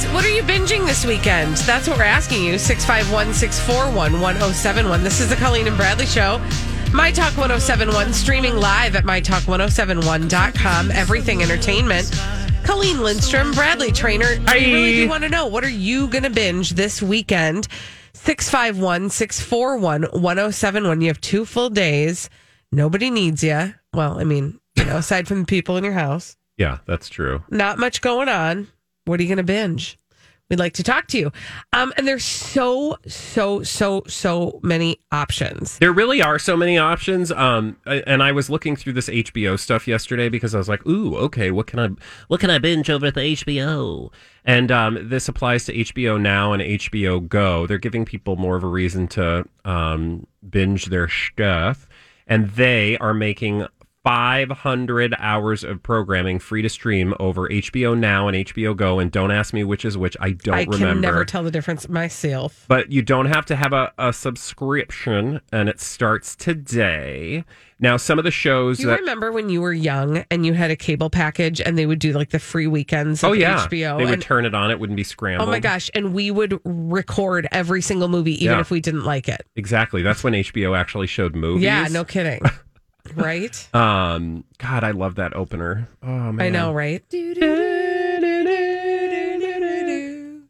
Guys, what are you binging this weekend? That's what we're asking you. 651 641 1071. This is the Colleen and Bradley Show. My Talk 1071, streaming live at MyTalk1071.com. Everything Entertainment. Colleen Lindstrom, Bradley Traynor. I really do want to know what are you going to binge this weekend? 651 641 1071. You have two full days. Nobody needs you. Well, I mean, you know, aside from the people in your house, Yeah, that's true. not much going on. What are you going to binge? We'd like to talk to you. Um, and there's so, so, so, so many options. There really are so many options. Um, and I was looking through this HBO stuff yesterday because I was like, "Ooh, okay, what can I, what can I binge over at the HBO?" And um, this applies to HBO Now and HBO Go. They're giving people more of a reason to um, binge their stuff, and they are making 500 hours of programming free to stream over HBO Now and HBO Go. And don't ask me which is which. I don't I remember. can never tell the difference myself. but you don't have to have a, a subscription, and it starts today. Now, some of the shows Do you that remember when you were young and you had a cable package and they would do like the free weekends oh, of oh yeah, HBO? they would and, turn it on; it wouldn't be scrambled. oh my gosh. And we would record every single movie, even Yeah. if we didn't like it. Exactly. That's when HBO actually showed movies. Yeah, no kidding. right? Um, God, I love that opener. Oh man, I know, right?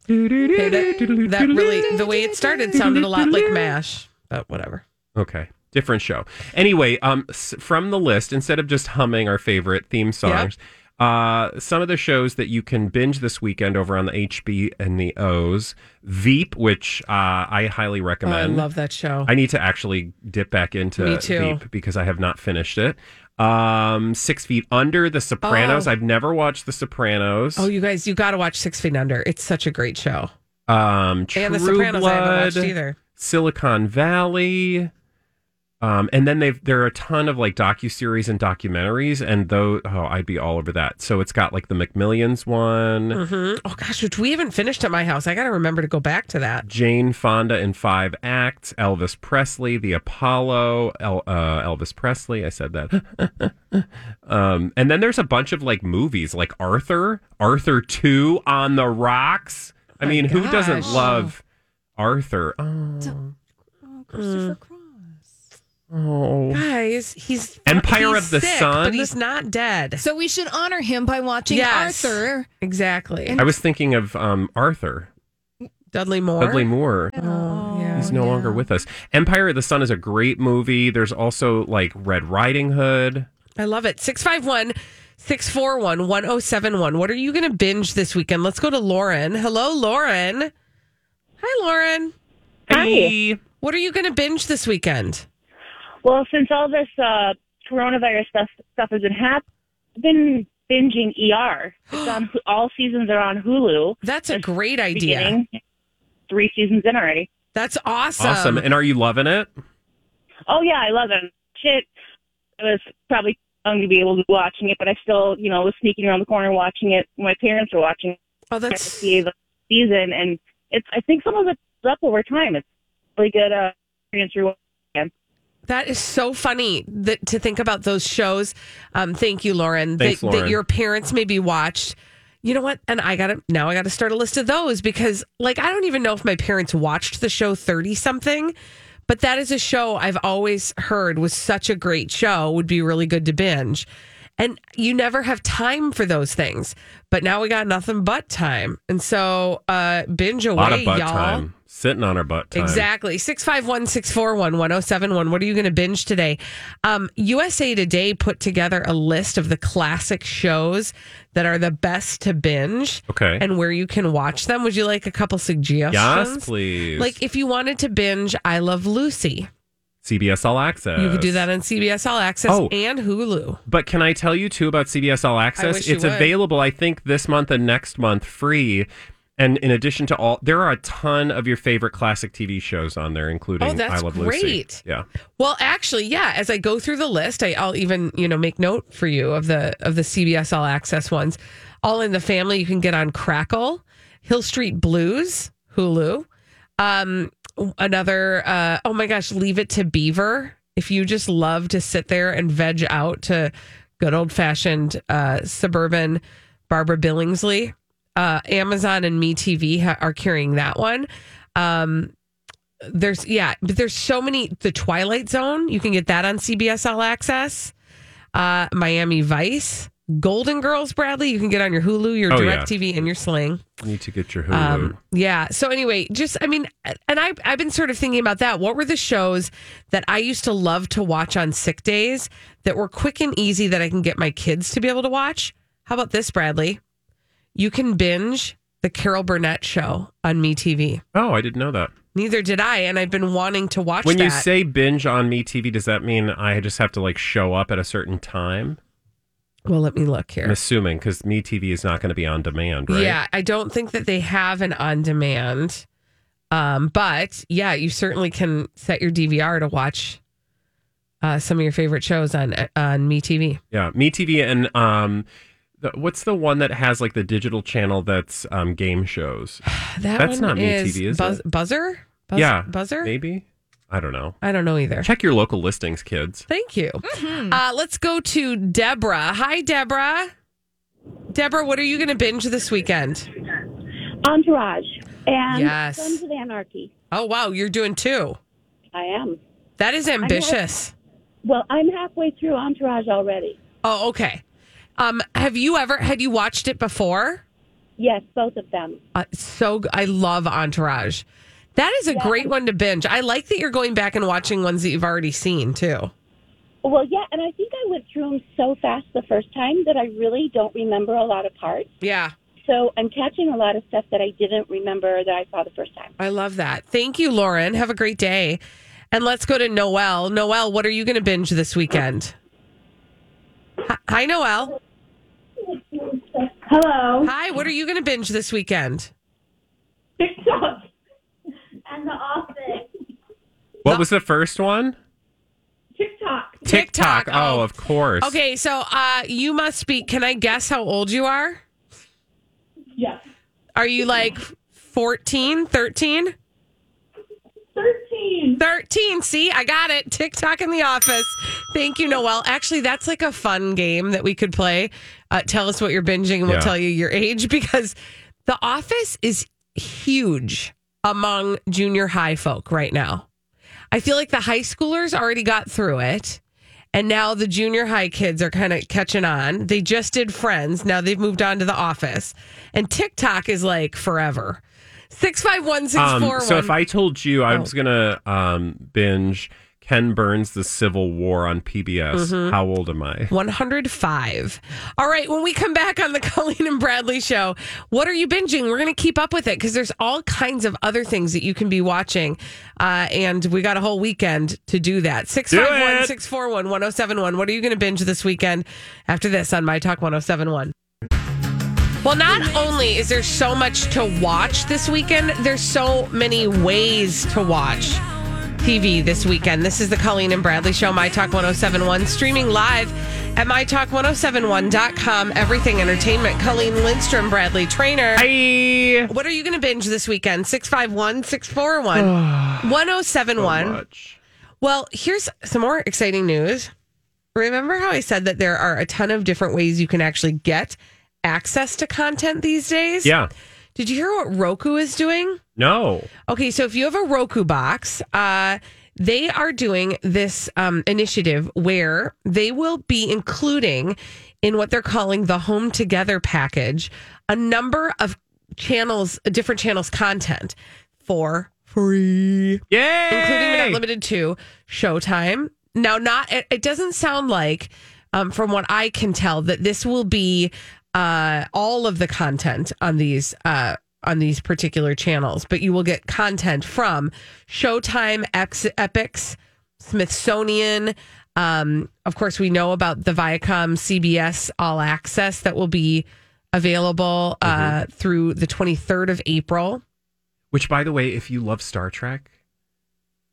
That, that really, the way it started sounded a lot like MASH, but whatever. Okay. Different show. Anyway, um, s- from the list, instead of just humming our favorite theme songs, uh, some of the shows that you can binge this weekend over on the HB and the O's, Veep, which uh, I highly Oh, I love that show. I need to actually dip back into. Veep because I have not finished it. Um, Six Feet Under, The Sopranos. Oh. I've never watched The Sopranos. oh, you guys, you got to watch Six Feet Under. It's such a great show. um, True and The Sopranos, I haven't watched either. Silicon Valley. Um, and then they've there are a ton of like docu series and documentaries, and though oh, I'd be all over that. So it's got like the McMillions one, hmm Oh gosh, which we haven't finished at my house. I got to remember to go back to that. Jane Fonda in five acts, Elvis Presley, The Apollo, El, uh, Elvis Presley. I said that. um, and then there's a bunch of like movies, like Arthur, Arthur Two on the Rocks. I mean, who doesn't love Arthur? Oh, Christopher Cross. Oh. Guys, he's Empire he's of the sick, Sun? but he's not dead. So we should honor him by watching Yes. Arthur. Exactly. I was thinking of um, Arthur. Dudley Moore. Dudley Moore. Oh, yeah. He's no longer with us. Empire of the Sun is a great movie. There's also like Red Riding Hood. I love it. 651 641 1071. What are you going to binge this weekend? Let's go to Lauren. Hello, Lauren. Hi, Lauren. Hey. What are you going to binge this weekend? Well, since all this uh, coronavirus stuff stuff has been happening, I've been binging ER. It's on all seasons are on Hulu. That's a great idea. Three seasons in already. That's awesome. Awesome. And are you loving it? Oh yeah, I love it. Shit, I was probably young to be able to be watching it, but I still, you know, was sneaking around the corner watching it. My parents were watching. Oh, to that's see the season, and it's. I think some of it's up over time. It's really good uh, experience through. again. That is so funny that to think about those shows. Um, thank you, Lauren. Thanks, that, Lauren. that your parents maybe watched. You know what? And I gotta now I gotta start a list of those because like I don't even know if my parents watched the show 30 something, but that is a show I've always heard was such a great show, would be really good to binge. And you never have time for those things. But now we got nothing but time. And so uh binge A away, lot of butt y'all. time. Sitting on our butt time. Exactly. 651 641 1071. What are you going to binge today? Um, USA Today put together a list of the classic shows that are the best to binge Okay. and where you can watch them. Would you like a couple suggestions? yes, please. Like if you wanted to binge I Love Lucy, CBS All Access. you could do that on CBS All Access Oh. and Hulu. But can I tell you too about CBS All Access? it's available, I think, this month and next month free. And in addition to all, there are a ton of your favorite classic TV shows on there, including Oh, that's I Love Lucy. great. Yeah. Well, actually, yeah. As I go through the list, I, I'll even you know make note for you of the of the CBS All Access ones. All in the Family you can get on Crackle, Hill Street Blues, Hulu. Um, another. Uh, oh my gosh, Leave It to Beaver. If you just love to sit there and veg out to good old fashioned uh, suburban Barbara Billingsley, uh, Amazon and MeTV ha- are carrying that one. Um, there's yeah, but there's so many. The Twilight Zone, you can get that on CBS All Access. Uh, Miami Vice, Golden Girls, Bradley, you can get on your Hulu, your Oh, yeah. DirecTV, and your Sling. Need to get your Hulu. Um, yeah. So anyway, just I mean, and I I've been sort of thinking about that. What were the shows that I used to love to watch on sick days that were quick and easy that I can get my kids to be able to watch? How about this, Bradley? You can binge the Carol Burnett show on MeTV. oh, I didn't know that. Neither did I, and I've been wanting to watch When that. you say binge on Me TV, does that mean I just have to like show up at a certain time? Well, let me look here. I'm assuming because Me TV is not going to be on demand, right? Yeah, I don't think that they have an on demand. Um, but yeah, you certainly can set your DVR to watch uh, some of your favorite shows on on MeTV. Yeah, Me TV and um, the, what's the one that has like the digital channel that's um game shows? That That's not is MeTV, is Buzz- it? Buzzer? Buzz- yeah, Buzzer? maybe. I don't know. I don't know either. Check your local listings, kids. Thank you. Uh, let's go to Deborah. Hi, Deborah. Deborah, what are you going to binge this weekend? Entourage and Yes. Sons of Anarchy. Oh, wow, you're doing two. I am. That is ambitious. Well, I'm halfway through Entourage already. Oh, okay. Um, have you ever had you watched it before? Yes, both of them. Uh, so I love Entourage. That is a great one to binge. I like that you're going back and watching ones that you've already seen too. Well, yeah, and I think I went through them so fast the first time that I really don't remember a lot of parts. Yeah, So I'm catching a lot of stuff that I didn't remember that I saw the first time. I love that. Thank you, Lauren. Have a great day. And let's go to Noel. Noel, what are you going to binge this weekend? Hi, Noel. Hello. Hi, what are you going to binge this weekend? TikTok and The Office. What was the first one? TikTok. TikTok. Oh, Oh. of course. Okay, so uh, you must be. Can I guess how old you are? Yes. Are you like 14, 13? 13. 13. See, I got it. TikTok in the office. Thank you, Noel. Actually, that's like a fun game that we could play. Uh, tell us what you're binging and we'll Yeah. tell you your age because The Office is huge among junior high folk right now. I feel like the high schoolers already got through it. And now the junior high kids are kind of catching on. They just did Friends. Now they've moved on to The Office. And TikTok is like forever. 651 Um, so if I told you I Oh. was gonna um, binge Ken Burns' The Civil War on PBS, Mm-hmm. how old am I? 105. All right, when we come back on the Colleen and Bradley show, what are you binging? We're going to keep up with it because there's all kinds of other things that you can be watching. Uh, and we got a whole weekend to do that. 651 641 1071. What are you going to binge this weekend after this on My Talk 1071? Well, not only is there so much to watch this weekend, there's so many ways to watch TV this weekend. This is the Colleen and Bradley Show, My Talk 1071, streaming live at MyTalk1071.com. Everything Entertainment. Colleen Lindstrom, Bradley Traynor. Hi. What are you going to binge this weekend? 651 641 1071. Well, here's some more exciting news. Remember how I said that there are a ton of different ways you can actually get access to content these days? Yeah. Did you hear what Roku is doing? No. Okay, so if you have a Roku box, uh, they are doing this um, initiative where they will be including in what they're calling the Home Together package a number of channels, different channels content for free, Yay! including but not limited to Showtime. Now, not it, it doesn't sound like, um, from what I can tell, that this will be uh, all of the content on these uh, on these particular channels, but you will get content from Showtime, X, Epix, Smithsonian. Um, of course, we know about the Viacom CBS All Access that will be available uh, through the 23rd of April. Which, by the way, if you love Star Trek,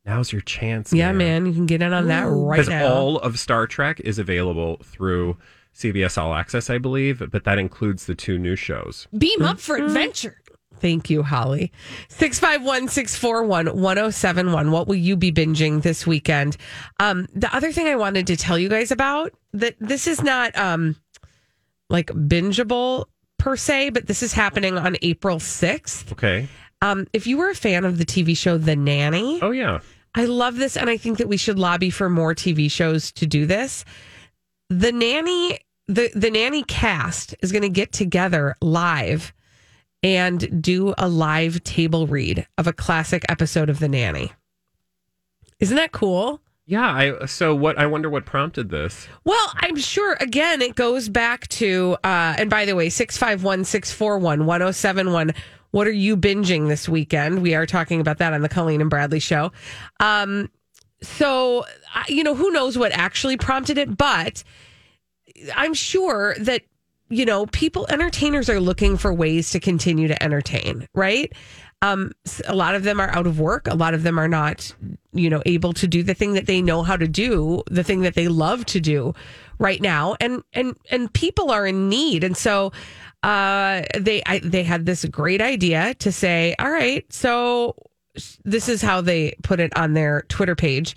now's your chance. Yeah, man, you can get in on that right Because now. all of Star Trek is available through CBS All Access, I believe, but that includes the two new shows. Beam up for adventure. Thank you, Holly. 651 641 1071. What will you be binging this weekend? Um, the other thing I wanted to tell you guys about that this is not um, like bingeable per se, but this is happening on April 6th. Okay. Um, if you were a fan of the TV show The Nanny, Oh, yeah. I love this, and I think that we should lobby for more TV shows to do this. The nanny, the the nanny cast is going to get together live and do a live table read of a classic episode of The Nanny. Isn't that cool? Yeah. I so what I wonder what prompted this. Well, I'm sure again it goes back to uh and by the way, 651-641-1071. What are you binging this weekend? We are talking about that on the Colleen and Bradley show. Um so you know, who knows what actually prompted it, but I'm sure that you know, people entertainers are looking for ways to continue to entertain, right? Um, a lot of them are out of work. A lot of them are not, you know, able to do the thing that they know how to do, the thing that they love to do right now. And and and people are in need. And so uh they I, they had this great idea to say, all right, so this is how they put it on their Twitter page.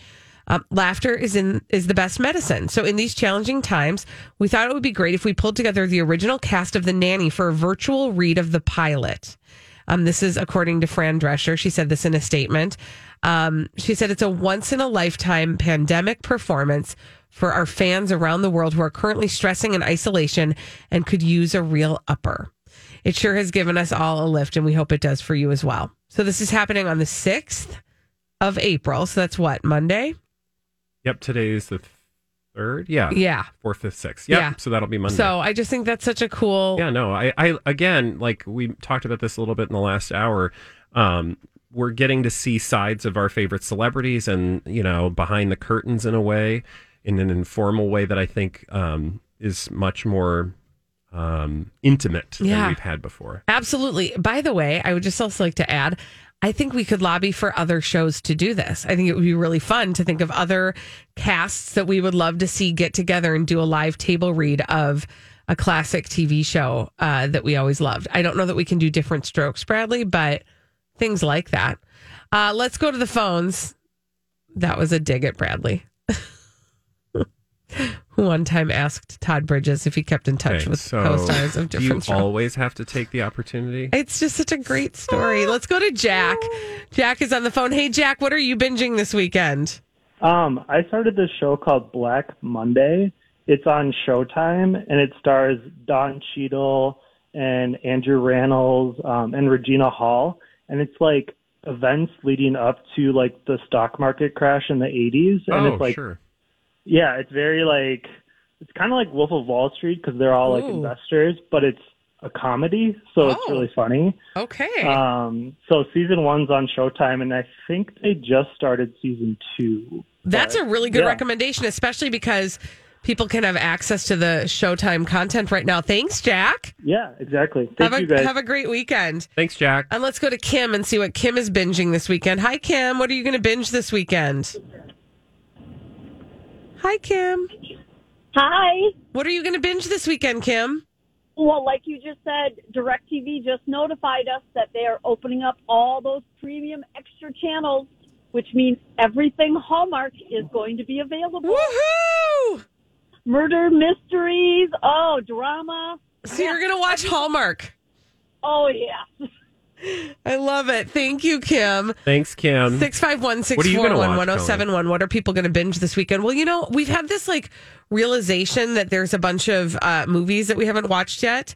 Um, laughter is in is the best medicine. So in these challenging times, we thought it would be great if we pulled together the original cast of The Nanny for a virtual read of the pilot. Um, this is according to Fran Drescher. She said this in a statement. Um, she said it's a once in a lifetime pandemic performance for our fans around the world who are currently stressing in isolation and could use a real upper. It sure has given us all a lift, and we hope it does for you as well. So this is happening on the sixth of April. So that's what Monday. Yep. today is the third. Yeah. Yeah. Fourth, fifth, sixth. Yep. Yeah. So that'll be Monday. So I just think that's such a cool. Yeah, no, I, I again, like we talked about this a little bit in the last hour. Um, we're getting to see sides of our favorite celebrities, and you know, behind the curtains in a way, in an informal way that I think um, is much more um, intimate Yeah. than we've had before. Absolutely. By the way, I would just also like to add, I think we could lobby for other shows to do this. I think it would be really fun to think of other casts that we would love to see get together and do a live table read of a classic TV show uh, that we always loved. I don't know that we can do different strokes, Bradley, but things like that. Uh, let's go to the phones. That was a dig at Bradley. Who one time asked Todd Bridges if he kept in touch Okay, with so co-stars of do you different shows. always have to take the opportunity? It's just such a great story. Let's go to Jack. Jack is on the phone. Hey, Jack, what are you binging this weekend? Um, I started this show called Black Monday. It's on Showtime, and it stars Don Cheadle and Andrew Rannells um, and Regina Hall. And it's like events leading up to like the stock market crash in the 80s. And oh, it's like, sure. Yeah, it's very like, it's kind of like Wolf of Wall Street because they're all like Ooh. investors, but it's a comedy, so it's Oh. really funny. Okay. Um, so season one's on Showtime, and I think they just started season two. That's a really good yeah. recommendation, especially because people can have access to the Showtime content right now. Thanks, Jack. Yeah, exactly. Thank have you a guys. have a great weekend. Thanks, Jack. And let's go to Kim and see what Kim is binging this weekend. Hi, Kim. What are you going to binge this weekend? Hi, Kim. Hi. What are you going to binge this weekend, Kim? Well, like you just said, DirecTV just notified us that they are opening up all those premium extra channels, which means everything Hallmark is going to be available. Woohoo! Murder mysteries, oh, drama. So you're going to watch Hallmark. Oh, yeah. I love it. Thank you, Kim. Thanks, Kim. Six five one What are you four one one zero seven one. What are people going to binge this weekend? Well, you know, we've had this like realization that there's a bunch of uh, movies that we haven't watched yet.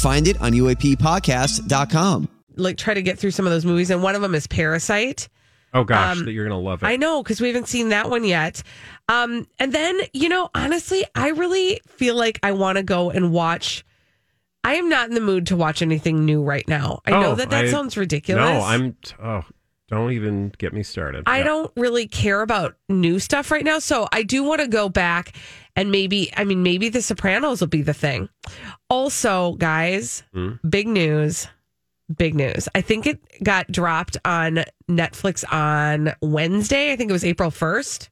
find it on UAPpodcast.com. like try to get through some of those movies, and one of them is Parasite. Oh gosh, Um, that you're gonna love it. I know because we haven't seen that one yet. Um, and then you know, honestly, I really feel like I want to go and watch. I am not in the mood to watch anything new right now. I know Oh, that that I- sounds ridiculous. No, I'm. Oh, don't even get me started. I Yeah. don't really care about new stuff right now. So I do want to go back and maybe, I mean, maybe The Sopranos will be the thing. Also, guys, Hmm? big news. Big news. I think it got dropped on Netflix on Wednesday. I think it was April 1st.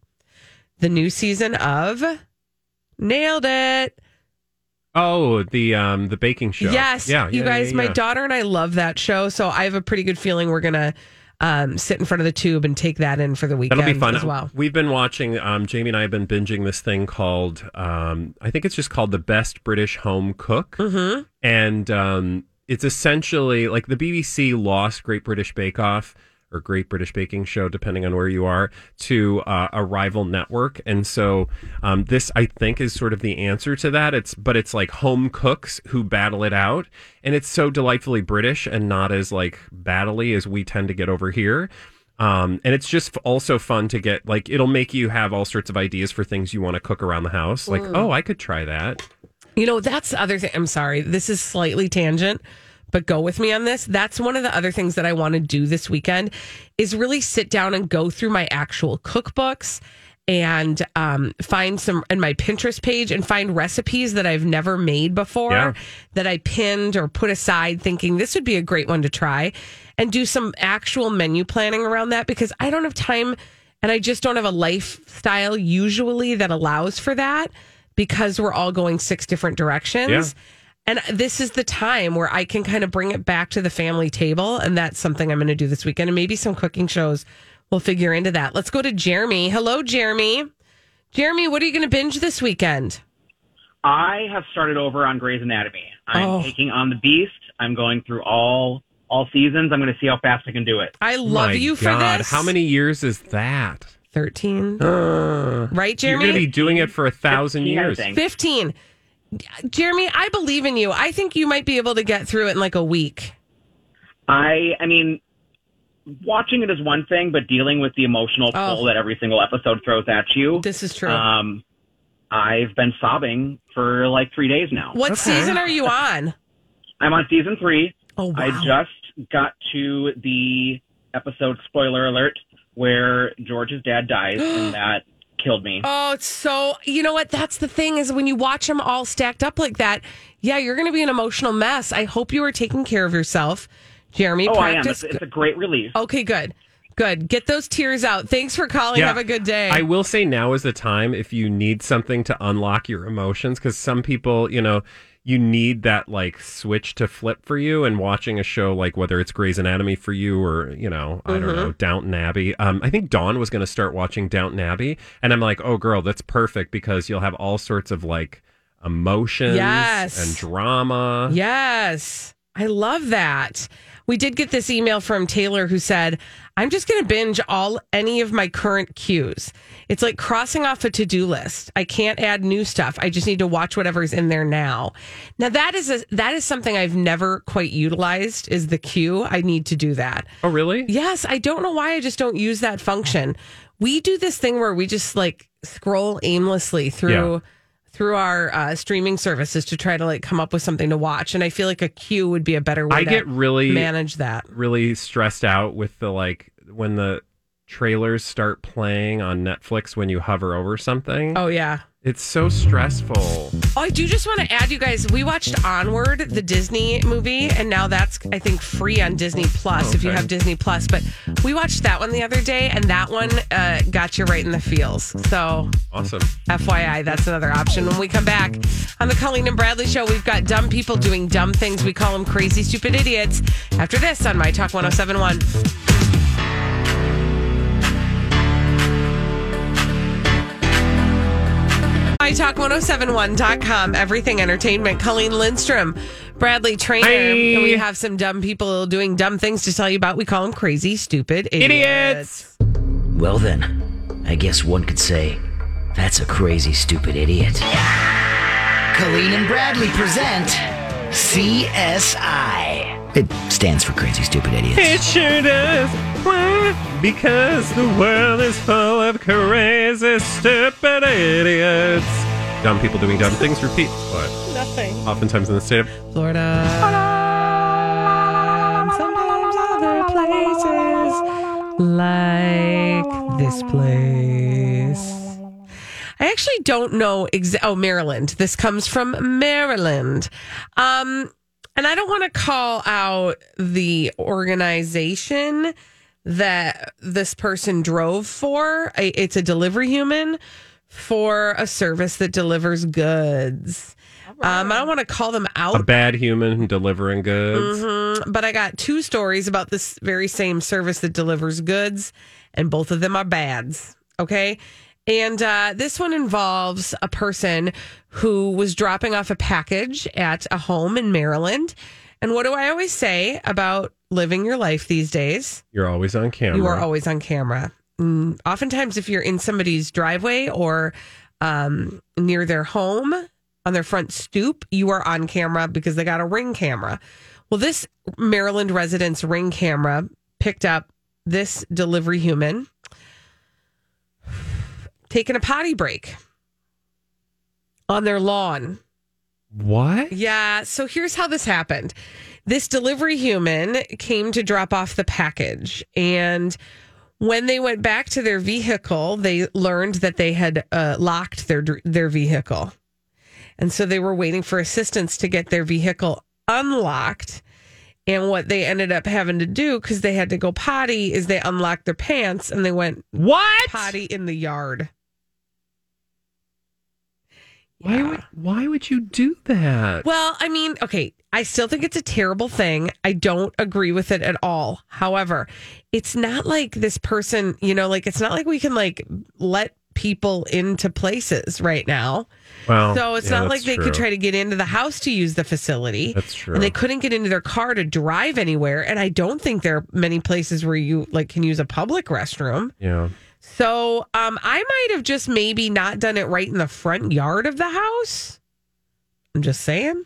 The new season of Nailed It. Oh, the um the baking show. Yes. Yeah. You yeah, guys, yeah, my daughter and I love that show. So I have a pretty good feeling we're going to um, sit in front of the tube and take that in for the weekend That'll be fun as well. We've been watching. Um, Jamie and I have been binging this thing called. Um, I think it's just called the Best British Home Cook, Mm-hmm. and um, it's essentially like the BBC lost Great British Bake Off or Great British Baking Show, depending on where you are, to uh, a rival network, and so um, this I think is sort of the answer to that. It's but it's like home cooks who battle it out, and it's so delightfully British and not as like battly as we tend to get over here. Um, and it's just also fun to get like it'll make you have all sorts of ideas for things you want to cook around the house. Like, oh, I could try that. You know, that's the other thing. I'm sorry. This is slightly tangent, but go with me on this. That's one of the other things that I want to do this weekend is really sit down and go through my actual cookbooks and um, find some in my Pinterest page and find recipes that I've never made before Yeah. that I pinned or put aside thinking this would be a great one to try and do some actual menu planning around that because I don't have time and I just don't have a lifestyle usually that allows for that because we're all going six different directions. Yeah. And this is the time where I can kind of bring it back to the family table. And that's something I'm going to do this weekend. And maybe some cooking shows will figure into that. Let's go to Jeremy. Hello, Jeremy. Jeremy, what are you going to binge this weekend? I have started over on Grey's Anatomy. I'm Oh. taking on the Beast. I'm going through all all seasons. I'm going to see how fast I can do it. I love My you for God, this. How many years is that? 13. Uh, right, Jeremy? you're going to be doing it for a thousand 15, years. 15. Jeremy, I believe in you. I think you might be able to get through it in like a week. I I mean, watching it is one thing, but dealing with the emotional Oh. pull that every single episode throws at you. This is true. Um, I've been sobbing for like three days now. what season are you on? I'm on season three. Oh, wow. I just got to the episode spoiler alert where George's dad dies, and that killed me. Oh, it's so you know what? That's the thing is when you watch them all stacked up like that, yeah, you're going to be an emotional mess. I hope you are taking care of yourself, Jeremy. oh, I am. It's, it's a great release. okay, good, good. Get those tears out. Thanks for calling. Have a good day. I will say now is the time if you need something to unlock your emotions because some people, you know, you need that like switch to flip for you. And watching a show like whether it's Grey's Anatomy for you or you know I don't Mm-hmm. know Downton Abbey. Um, I think Dawn was going to start watching Downton Abbey, and I'm like, oh girl, that's perfect because you'll have all sorts of like emotions Yes. and drama. Yes. I love that. We did get this email from Taylor who said, I'm just going to binge all any of my current queues. It's like crossing off a to-do list. I can't add new stuff. I just need to watch whatever's in there now. Now that is a that is something I've never quite utilized is the queue. I need to do that. Oh really? Yes, I don't know why I just don't use that function. We do this thing where we just like scroll aimlessly through Yeah. Through our uh, streaming services to try to like come up with something to watch, and I feel like a queue would be a better way I to get really manage that. really stressed out with the like when the trailers start playing on Netflix when you hover over something. Oh yeah. It's so stressful. Oh, I do just want to add, you guys. We watched Onward, the Disney movie, and now that's I think free on Disney Plus if you Okay. have Disney Plus. But We watched that one the other day, and that one uh, got you right in the feels. So, Awesome. FYI, that's another option. When we come back on the Colleen and Bradley show, we've got dumb people doing dumb things. We call them crazy, stupid idiots. After this on My Talk 1071. MyTalk1071.com, everything entertainment. Colleen Lindstrom, Bradley Traynor. Hi. And we have some dumb people doing dumb things to tell you about. We call them crazy, stupid idiots. Well, then, I guess one could say that's a crazy, stupid idiot. Colleen and Bradley present CSI. It stands for Crazy, Stupid Idiots. It sure does. Why? Because the world is full of crazy, stupid idiots. Dumb people doing dumb things. Repeat. What? Nothing. Oftentimes in the state of Florida. Sometimes other places like this place. I actually don't know. Exa- oh, Maryland. This comes from Maryland. Um, and I don't want to call out the organization that this person drove for. It's a delivery human for a service that delivers goods. Um, I don't want to call them out a bad human delivering goods. Mhm. But I got two stories about this very same service that delivers goods, and both of them are bads. Okay. And uh, this one involves a person who was dropping off a package at a home in Maryland. And what do I always say about living your life these days? You're always on camera. You are always on camera. Mm, oftentimes, if you're in somebody's driveway or um, near their home on their front stoop, you are on camera because they got a ring camera. Well, this Maryland resident's ring camera picked up this delivery human taking a potty break on their lawn. What? Yeah. So here's how this happened. This delivery human came to drop off the package. And when they went back to their vehicle, they learned that they had uh, locked their their vehicle. And so they were waiting for assistance to get their vehicle unlocked. And what they ended up having to do, because they had to go potty, is they unlocked their pants and they went what potty in the yard. Why would why would you do that? Well, I mean, okay, I still think it's a terrible thing. I don't agree with it at all. However, it's not like this person, you know, like it's not like we can like let people into places right now. Well, so it's yeah, not like they could try to get into the house to use the facility. That's true. And they couldn't get into their car to drive anywhere. And I don't think there are many places where you like can use a public restroom. Yeah. So um, I might have just maybe not done it right in the front yard of the house. I'm just saying.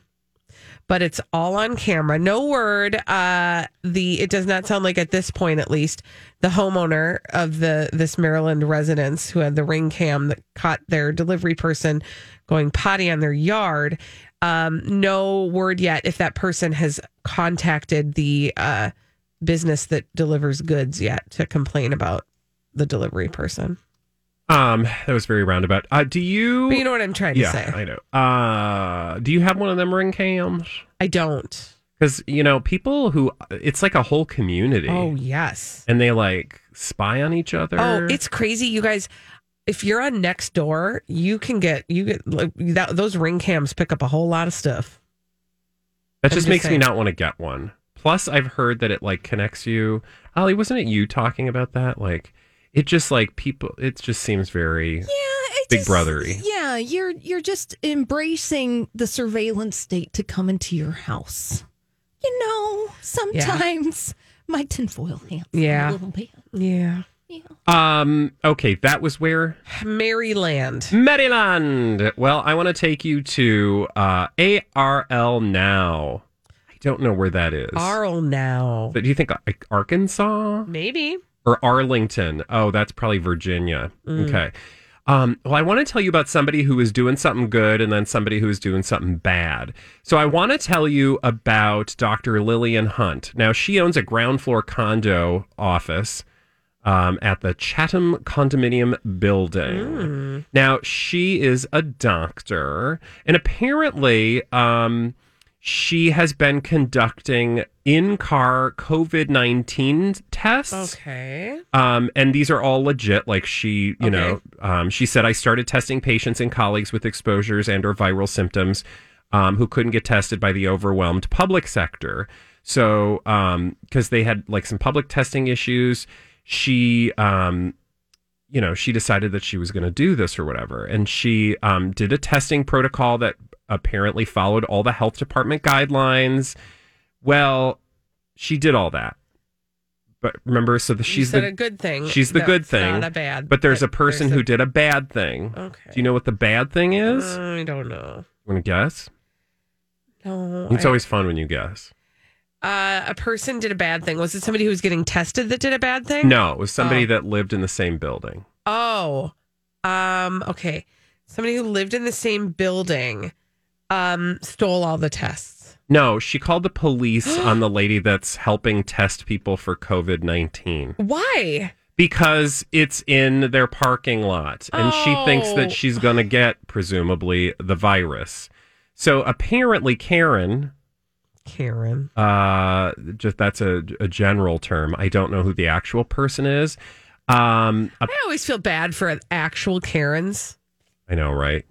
But it's all on camera. No word. Uh, the it does not sound like at this point, at least, the homeowner of the this Maryland residence who had the ring cam that caught their delivery person going potty on their yard. Um, no word yet if that person has contacted the uh, business that delivers goods yet to complain about the delivery person. Um, that was very roundabout. Uh, do you? But you know what I'm trying to yeah, say. I know. Uh, do you have one of them ring cams? I don't. Because you know, people who it's like a whole community. Oh yes. and they like spy on each other. Oh, it's crazy, you guys. If you're on next door, you can get you get like that, those ring cams pick up a whole lot of stuff. that I'm just just makes saying. me not want to get one. Plus, I've heard that it like connects you. Ollie, wasn't it you talking about that? Like, it just like people. It just seems very Yeah, big just- brothery. Yeah, you're you're just embracing the surveillance state to come into your house. You know, sometimes my tinfoil hands Yeah. a little bit. Yeah. Um. Okay, that was where Maryland. Maryland. Well, I want to take you to uh, ARL now. I don't know where that is. Arl now. But do you think like Arkansas Maybe. Or Arlington? Oh, that's probably Virginia. Mm. Okay. Um, well, I want to tell you about somebody who was doing something good and then somebody who was doing something bad. So I want to tell you about Dr. Lillian Hunt. Now, she owns a ground floor condo office um, at the Chatham Condominium Building. Now, she is a doctor, and apparently, um, she has been conducting in car COVID 19 tests. Okay. Um, and these are all legit. Like she, you Okay. know, um, she said, I started testing patients and colleagues with exposures and or viral symptoms um, who couldn't get tested by the overwhelmed public sector. So, because they had like some public testing issues, she, um, you know, she decided that she was going to do this or whatever. And she um, did a testing protocol that apparently followed all the health department guidelines. Well, she did all that. But remember, so the, she's the a good thing. She's the good thing. Not a bad. But there's a person there's who a- did a bad thing. Okay. Do you know what the bad thing is? I don't know. Want to guess? No. It's I- always fun when you guess. uh, a person did a bad thing. Was it somebody who was getting tested that did a bad thing? No, it was somebody Oh. that lived in the same building. Oh, um, okay. Somebody who lived in the same building um, stole all the tests. No, she called the police on the lady that's helping test people for COVID 19 Why? because it's in their parking lot and she thinks Oh. that she's going to get, presumably, the virus. So apparently, Karen, Karen. uh, just that's a, a general term. I don't know who the actual person is. Um, I always feel bad for actual Karens. I know, right?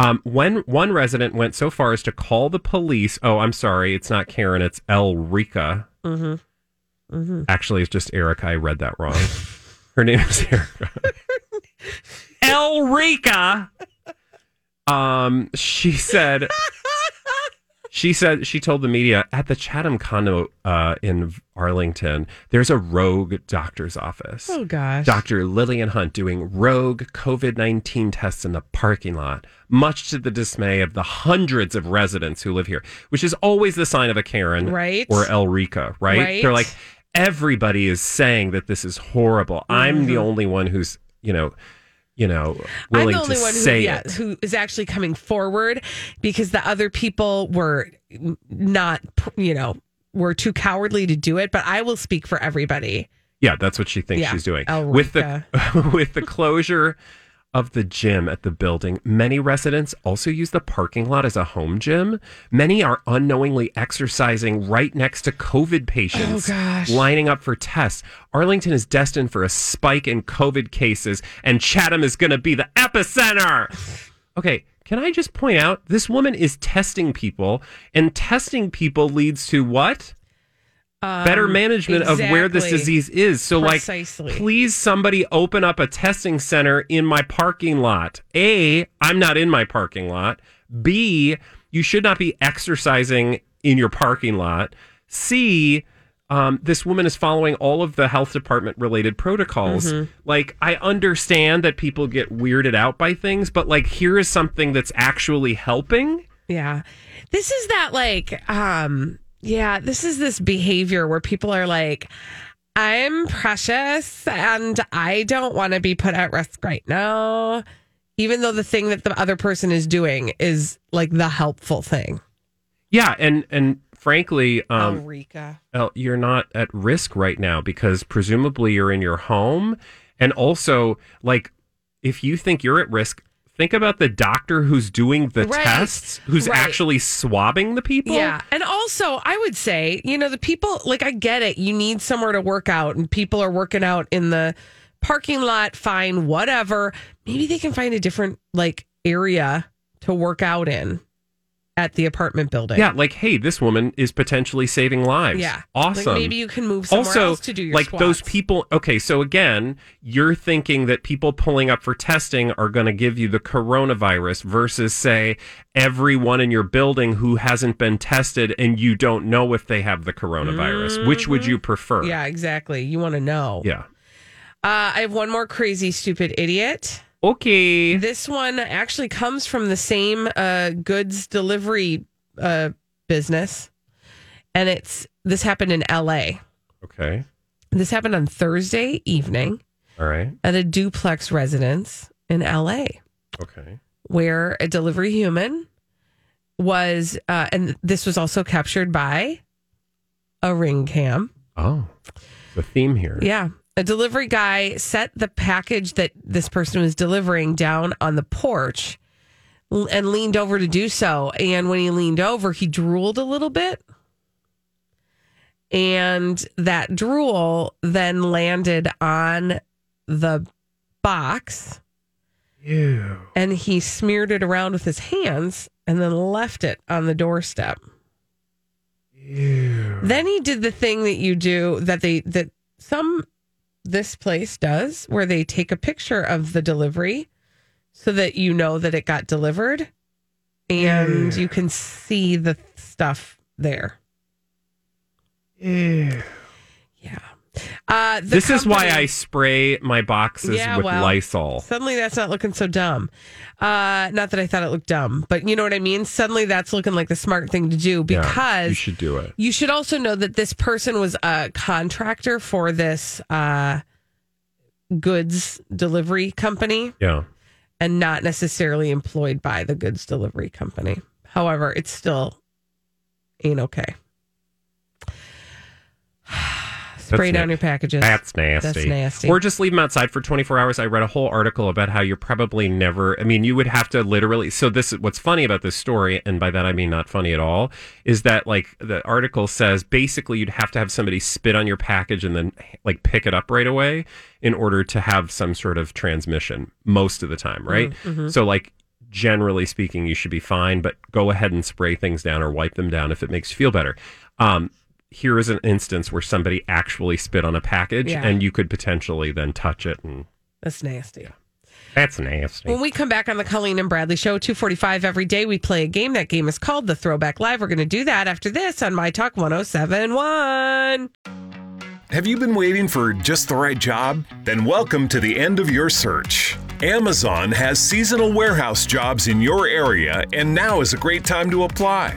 Um, when one resident went so far as to call the police. Oh, I'm sorry, it's not Karen, it's Elrica. Mm-hmm. Mm-hmm. Actually, it's just Erica. I read that wrong. Her name is Erica. El Elrica. Um, she said. She said she told the media at the Chatham condo uh, in Arlington. There's a rogue doctor's office. Oh gosh. Dr. Lillian Hunt doing rogue COVID 19 tests in the parking lot, much to the dismay of the hundreds of residents who live here, which is always the sign of a Karen Right. or Elrica, right? Right. They're like, everybody is saying that this is horrible. I'm the Mhm. only one who's, you know, you know, I'm willing the only to one who, say yeah, it. who is actually coming forward because the other people were not, you know, were too cowardly to do it. But I will speak for everybody. Yeah, that's what she thinks Yeah, she's doing. With the with the closure of the gym at the building, many residents also use the parking lot as a home gym. Many are unknowingly exercising right next to COVID patients Oh, lining up for tests. Arlington is destined for a spike in COVID cases and Chatham is going to be the epicenter. Okay, can I just point out this woman is testing people and testing people leads to what? Better Um, management of where this disease is. So, Precisely. like, please somebody open up a testing center in my parking lot. A, I'm not in my parking lot. B, you should not be exercising in your parking lot. C, um, this woman is following all of the health department related protocols. Mhm. Like, I understand that people get weirded out by things, but like, here is something that's actually helping. Yeah. This is that like um yeah, this is this behavior where people are like I'm precious and I don't want to be put at risk right now even though the thing that the other person is doing is like the helpful thing. Yeah, and and frankly, um, Ulrika. El, you're not at risk right now because presumably you're in your home, and also like if you think you're at risk, think about the doctor who's doing the Right, tests, who's right. actually swabbing the people. Yeah. And also, I would say, you know, the people, like, I get it. You need somewhere to work out, and people are working out in the parking lot, fine, whatever. Maybe they can find a different, like, area to work out in at the apartment building. Yeah, like hey, this woman is potentially saving lives. Yeah. awesome. Like, maybe you can move somewhere also, else to do your like those people. Okay, so again, you're thinking that people pulling up for testing are going to give you the coronavirus versus say everyone in your building who hasn't been tested and you don't know if they have the coronavirus. Which would you prefer? Mm-hmm. Yeah, exactly. You want to know. Yeah. Uh, I have one more crazy, stupid idiot. Okay. This one actually comes from the same uh, goods delivery uh, business, and it's this happened in L.A. Okay. This happened on Thursday evening All right. at a duplex residence in L.A. Okay. where a delivery human was, uh, and this was also captured by a ring cam. Oh, the theme here. Yeah. A delivery guy set the package that this person was delivering down on the porch, and leaned over to do so. And when he leaned over, he drooled a little bit. And that drool then landed on the box. Ew. And he smeared it around with his hands and then left it on the doorstep. Ew. Then he did the thing that you do that they that some this place does where they take a picture of the delivery so that you know that it got delivered and you can see the stuff there. Ew. Yeah. Uh, This is why I spray my boxes Yeah, with well, Lysol. Suddenly that's not looking so dumb. Uh, not that I thought it looked dumb, but you know what I mean? Suddenly that's looking like the smart thing to do Yeah, because you should do it. You should also know that this person was a contractor for this uh, goods delivery company Yeah. and not necessarily employed by the goods delivery company. However, it's still ain't okay. Spray down na- your packages. That's nasty. That's nasty. Or just leave them outside for 24 hours. I read a whole article about how you're probably never, I mean, you would have to literally. So, this is what's funny about this story, and by that I mean not funny at all, is that like the article says basically you'd have to have somebody spit on your package and then like pick it up right away in order to have some sort of transmission most of the time, right? mhm. So, like, generally speaking, you should be fine, but go ahead and spray things down or wipe them down if it makes you feel better. Um, here is an instance where somebody actually spit on a package Yeah. and you could potentially then touch it and That's nasty. that's nasty. When we come back on the Colleen and Bradley show, 245 every day, we play a game. That game is called the Throwback Live. We're going to do that after this on My Talk 1071. Have you been waiting for just the right job? Then welcome to the end of your search. Amazon has seasonal warehouse jobs in your area, and now is a great time to apply.